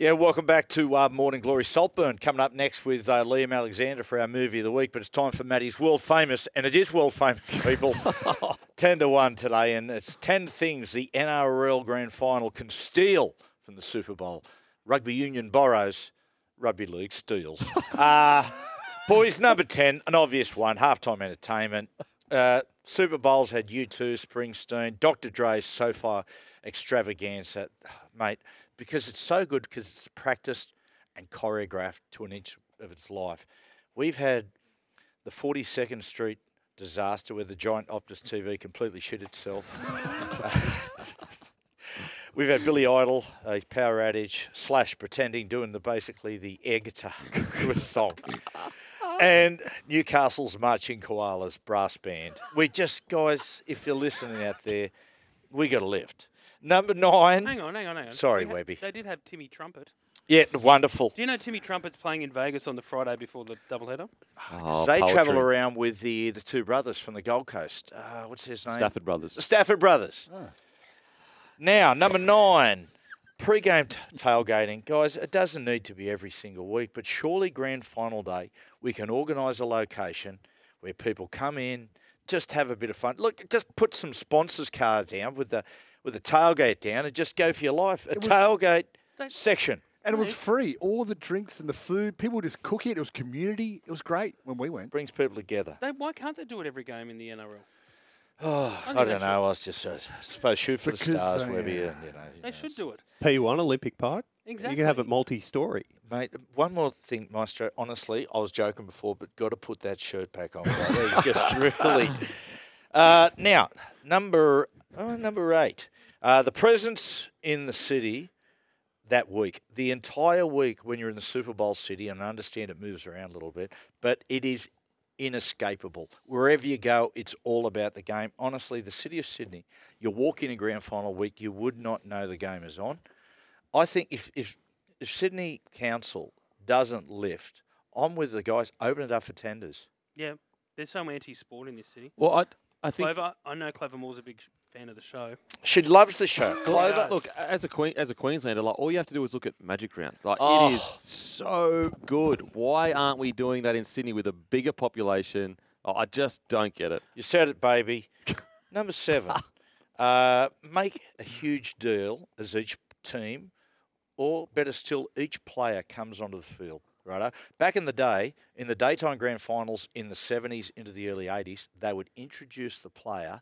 Yeah, welcome back to uh, Morning Glory Saltburn. Coming up next with uh, Liam Alexander for our movie of the week, but it's time for Matty's world famous, and it is world famous, people. 10 to 1 today, and it's 10 things the NRL Grand Final can steal from the Super Bowl. Rugby Union borrows, Rugby League steals. uh, boys, number 10, an obvious one, halftime entertainment. Uh, Super Bowls had U2, Springsteen, Dr. Dre, so far extravaganza. Mate, because it's so good because it's practiced and choreographed to an inch of its life. We've had the 42nd Street disaster where the giant Optus TV completely shit itself. We've had Billy Idol, uh, his power outage, slash pretending, doing the basically the air guitar to a song. And Newcastle's Marching Koalas brass band. We just, guys, if you're listening out there, we got a lift. Number nine. Hang on, hang on, hang on. Sorry, They had- Webby. They did have Timmy Trumpet. Yeah, wonderful. Do you know Timmy Trumpet's playing in Vegas on the Friday before the doubleheader? Oh, they travel around with the the two brothers from the Gold Coast. Uh, what's his name? Stafford Brothers. The Stafford brothers. Now, number nine, pre-game t- tailgating, guys. It doesn't need to be every single week, but surely grand final day we can organise a location where people come in, just have a bit of fun. Look, just put some sponsors card down with the with the tailgate down, and just go for your life. A was- tailgate section. And it was free. All the drinks and the food, people just cook it. It was community. It was great when we went. Brings people together. They, why can't they do it every game in the NRL? Oh, think I don't know. I was just uh, suppose shoot for the stars, uh, Webby. yeah. and, you know, you They know, should do it. P1 Olympic Park. Exactly. You can have it multi-story. Mate, one more thing, Maestro. Honestly, I was joking before, but got to put that shirt back on. brother. You just really. Uh, now, number oh, number eight, uh, the presence in the city that week, the entire week when you're in the Super Bowl city, and I understand it moves around a little bit, but it is inescapable. Wherever you go, it's all about the game. Honestly, the city of Sydney, you walk in a grand final week, you would not know the game is on. I think if if if Sydney Council doesn't lift, I'm with the guys. Open it up for tenders. Yeah, there's some anti-sport in this city. Well, I, I think. Clover, I know Clover Moore's a big sh- fan of the show. She loves the show. Clover. Look, as a queen, as a Queenslander, like all you have to do is look at Magic Round. Like Oh. it is so good. Why aren't we doing that in Sydney with a bigger population? Oh, I just don't get it. You said it, baby. Number seven. uh, make a huge deal as each team, or better still, each player comes onto the field. Right. Back in the day, in the daytime grand finals in the 70s into the early 80s, they would introduce the player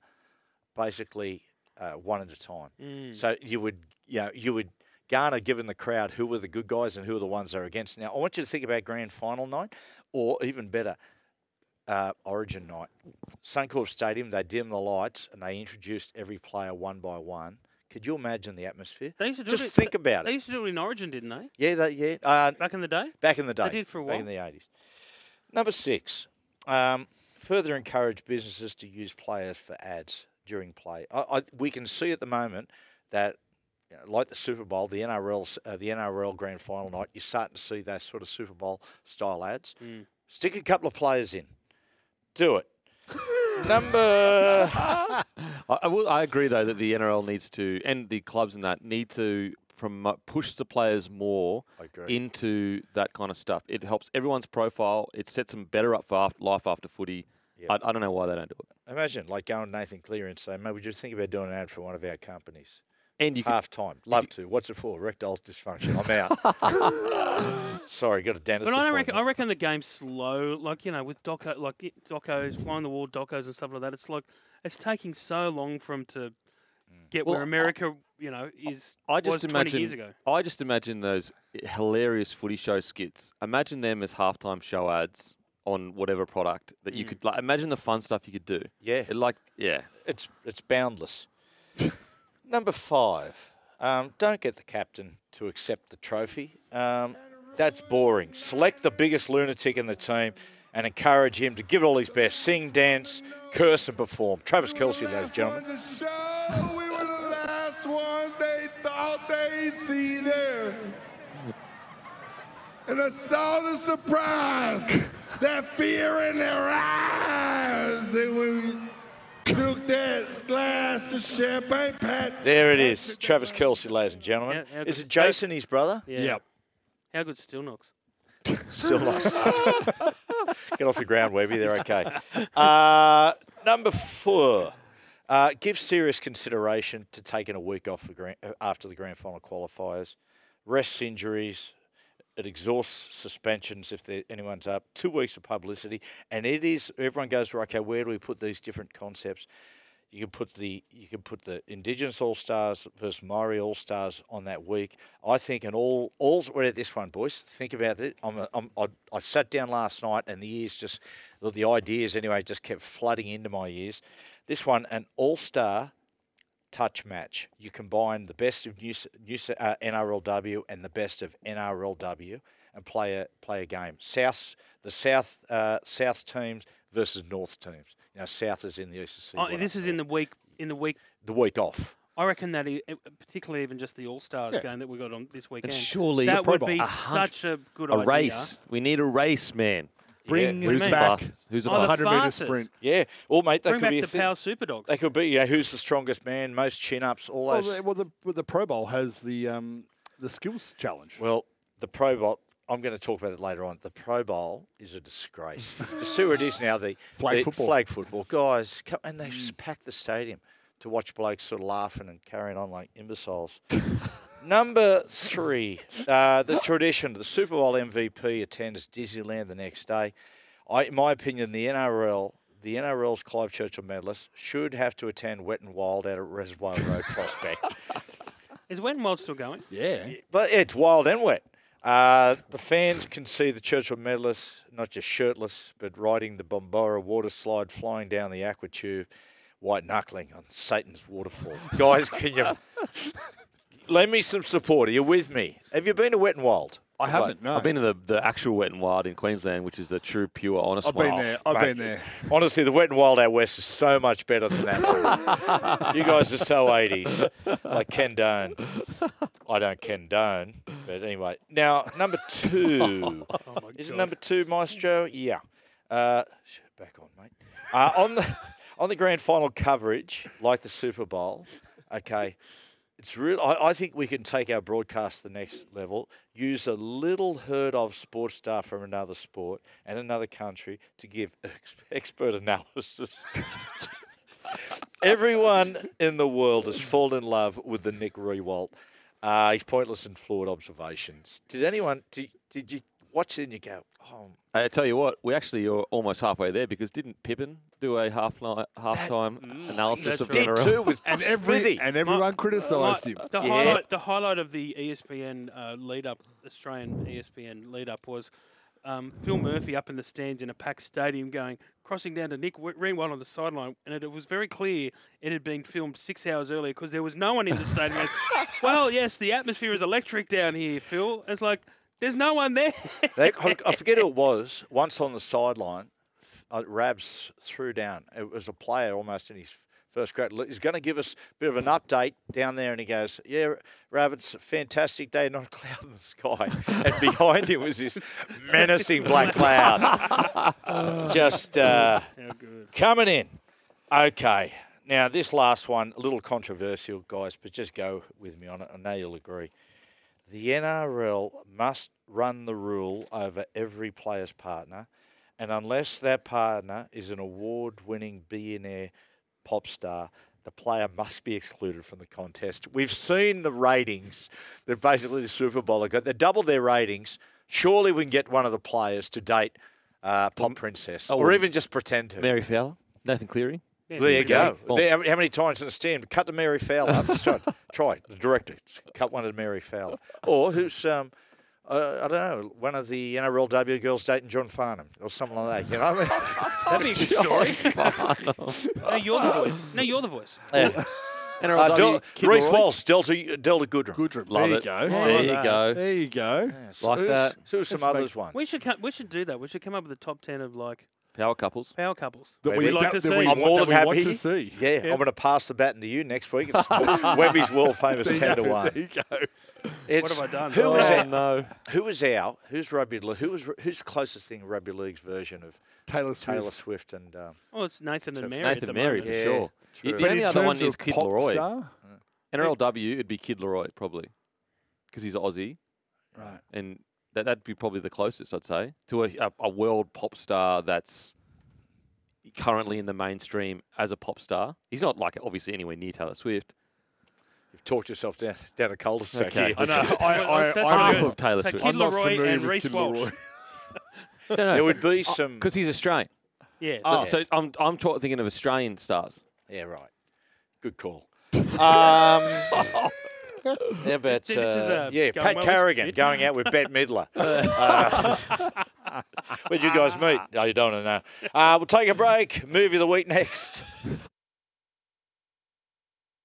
basically uh, one at a time. So you would, you know, you would garner given the crowd who were the good guys and who were the ones they're against. Now, I want you to think about grand final night, or even better, uh, Origin night. Suncorp Stadium, they dim the lights and they introduced every player one by one. Could you imagine the atmosphere? They used to do Just it. think about They it. They used to do it in Origin, didn't they? Yeah, they, yeah. Uh, Back in the day. back in the day. They did for a Back in the 80s. Number six, um, further encourage businesses to use players for ads during play. I, I, we can see at the moment that, you know, like the Super Bowl, the NRL, 's, uh, the NRL Grand Final night, you're starting to see those sort of Super Bowl style ads. Mm. Stick a couple of players in. Do it. Number I, I, will, I agree though that the NRL needs to, and the clubs and that need to promote, push the players more into that kind of stuff. It helps everyone's profile. It sets them better up for after, life after footy. Yeah. I, I don't know why they don't do it. Imagine like going to Nathan Cleary and saying, "Mate, would you think about doing an ad for one of our companies?" And you could, half time. Love to. What's it for? Erectile dysfunction. I'm out. Sorry, got a dentist. But I don't reckon. I reckon the game's slow. Like you know, with doco, like it- docos, flying the wall, docos, and stuff like that. It's like it's taking so long for them to mm. get Well, where I- America, you know, is. I just was imagine. 20 years ago. I just imagine those hilarious footy show skits. Imagine them as halftime show ads on whatever product that you could like. Imagine the fun stuff you could do. Yeah. It like yeah. It's it's boundless. Number five. Um, don't get the captain to accept the trophy. Um, that's boring. Select the biggest lunatic in the team and encourage him to give it all his best. Sing, dance, curse, and perform. Travis Kelce, ladies and gentlemen. The show, we were the last ones they thought they'd see there. And I saw the surprise, that fear in their eyes. And when we took that glass of champagne, Pat. There it is. Travis Kelce, ladies and gentlemen. Yeah, yeah, Is good. it Jason, his brother? Yeah. Yep. How good still knocks? Still lost. Get off the ground, Webby. They're okay. Uh, number four. Uh, give serious consideration to taking a week off the grand, uh, after the grand final qualifiers. Rest injuries. It exhausts suspensions if anyone's up. Two weeks of publicity, and it is. Everyone goes, "Right, okay, where do we put these different concepts? You can put the you can put the Indigenous All Stars versus Maori All Stars on that week. I think, and all all's we're at this one, boys. Think about it. I'm, a, I'm I, I sat down last night, and the ears just the ideas anyway just kept flooding into my ears. This one, an All Star touch match. You combine the best of New, S- New uh, NRLW and the best of NRLW and play a play a game. South the South uh, South teams versus North teams. You know, South is in the Eastern Oh, this is in the week. In the week, the week off. I reckon that, i- particularly even just the All Stars Yeah. game that we got on this weekend. surely that would be such a good idea. A idea. race. We need a race, man. Bring Yeah. Who's him the back. fastest? Who's the Oh, the fastest? 100 meter sprint. Yeah. Well, mate, that Bring could back be a the thing. Power Super Dogs. They could be. yeah. who's the strongest man? Most chin ups. All Well, those. well, the, well, the Pro Bowl has the um, the skills challenge. Well, the Pro Bowl. I'm going to talk about it later on. The Pro Bowl is a disgrace. you see where it is now. The Flag the football. Flag football guys, come, and they just pack the stadium to watch blokes sort of laughing and carrying on like imbeciles. Number three, uh, the tradition. The Super Bowl MVP attends Disneyland the next day. I, in my opinion, the NRL, the NRL's Clive Churchill medalist, should have to attend Wet and Wild out at Reservoir Road Prospect. Is Wet and Wild still going? yeah. But it's wild and wet. Uh, the fans can see the Churchill medalist not just shirtless, but riding the Bombora water slide, flying down the aqua tube, white knuckling on Satan's waterfall. Guys, can you lend me some support? Are you with me? Have you been to Wet and Wild? I haven't. No. I've been to the, the actual wet and wild in Queensland, which is the true, pure, honest I've one. been there. I've Mate, been there. Honestly, the Wet and Wild out west is so much better than that. you guys are so 80s, like Ken Done. I don't Ken Done, but anyway. Now, number two. is it number two, Maestro? Yeah. Uh, back on, mate. Uh, on the on the grand final coverage, like the Super Bowl, okay. It's real. I, I think we can take our broadcast to the next level. Use a little herd of sports star from another sport and another country to give ex- expert analysis. Everyone in the world has fallen in love with the Nick Riewoldt. Uh, he's pointless and flawed observations. Did anyone? Did, did you watch it and you go, oh, I tell you what, we actually are almost halfway there because didn't Pippin do a half li- halftime analysis of right. the did NRL? too with And every and everyone My- criticised my- him. The Yeah. highlight, the highlight of the ESPN uh, lead up, Australian ESPN lead up was um, Phil Murphy up in the stands in a packed stadium, going crossing down to Nick Greenwald on the sideline, and it, it was very clear it had been filmed six hours earlier because there was no one in the stadium. well, yes, the atmosphere is electric down here, Phil. It's like there's no one there. They, I I forget who it was. Once on the sideline, uh, Rabs threw down. It was a player almost in his first grade. He's going to give us a bit of an update down there, and he goes, "Yeah, Rab, it's a fantastic day, not a cloud in the sky." and behind him was this menacing black cloud, just uh, coming in. Okay, now this last one, a little controversial, guys, but just go with me on it. I know you'll agree. The NRL must run the rule over every player's partner, and unless that partner is an award winning billionaire pop star, the player must be excluded from the contest. We've seen the ratings that basically the Super Bowl have got. They doubled their ratings. Surely we can get one of the players to date uh, Pop Princess, oh, or even just pretend to. Mary Fowler, Nathan Cleary. Yeah, There you go. There, how many times in the stand? Cut to Mary Fowler. try, try the director. Cut one to Mary Fowler. Or who's um, uh, I don't know, one of the NRLW girls dating John Farnham or something like that. You know what I mean? That'd be a good story. no, you're the voice. No, you're the voice. Yeah. NRLW, Uh, Del- Reece Walsh, Delta Delta Goodrum. Goodrum. Love there it. you go. There you go. There you go. Like Who's- that. Who's some Let's make- others ones? We should come, we should do that. We should come up with a top ten of like Power couples. power couples. That Maybe. we, We'd like to that we see. I'm want, more that than we happy. want to see. Yeah, Yeah. I'm going to pass the baton to you next week. It's Webby's world famous ten to one. There you go. It's, have I done? Who was Oh, our, no. who was our who's rugby league? Who was who's closest thing rugby league's version of Taylor Swift. Taylor Swift and um, Oh, it's Nathan and Mary. at Nathan the Mary moment. for Yeah, sure. true. The But only in other one terms is Kid pop Leroy. star, NRLW, it'd be Kid Laroi probably, because he's Aussie, right. and that that'd be probably the closest I'd say to a, a, a world pop star that's currently in the mainstream as a pop star. He's not like obviously anywhere near Taylor Swift. you've talked yourself down down a cul-de-sac Okay. here. I know. I, I, That's I, Half of Taylor So Swift. Kid I'm not Leroy and with Reece Kid Walsh. Leroy. There would be some. because he's Australian. Yeah. The- So I'm I'm tra- thinking of Australian stars. Yeah, right. Good call. Um, how about See, this is, uh, uh, yeah, going Pat well, Carrigan isn't it? going out with Bette Midler. Uh, where'd you guys meet? Oh, you don't want to know. Uh, we'll take a break. Movie of the week next.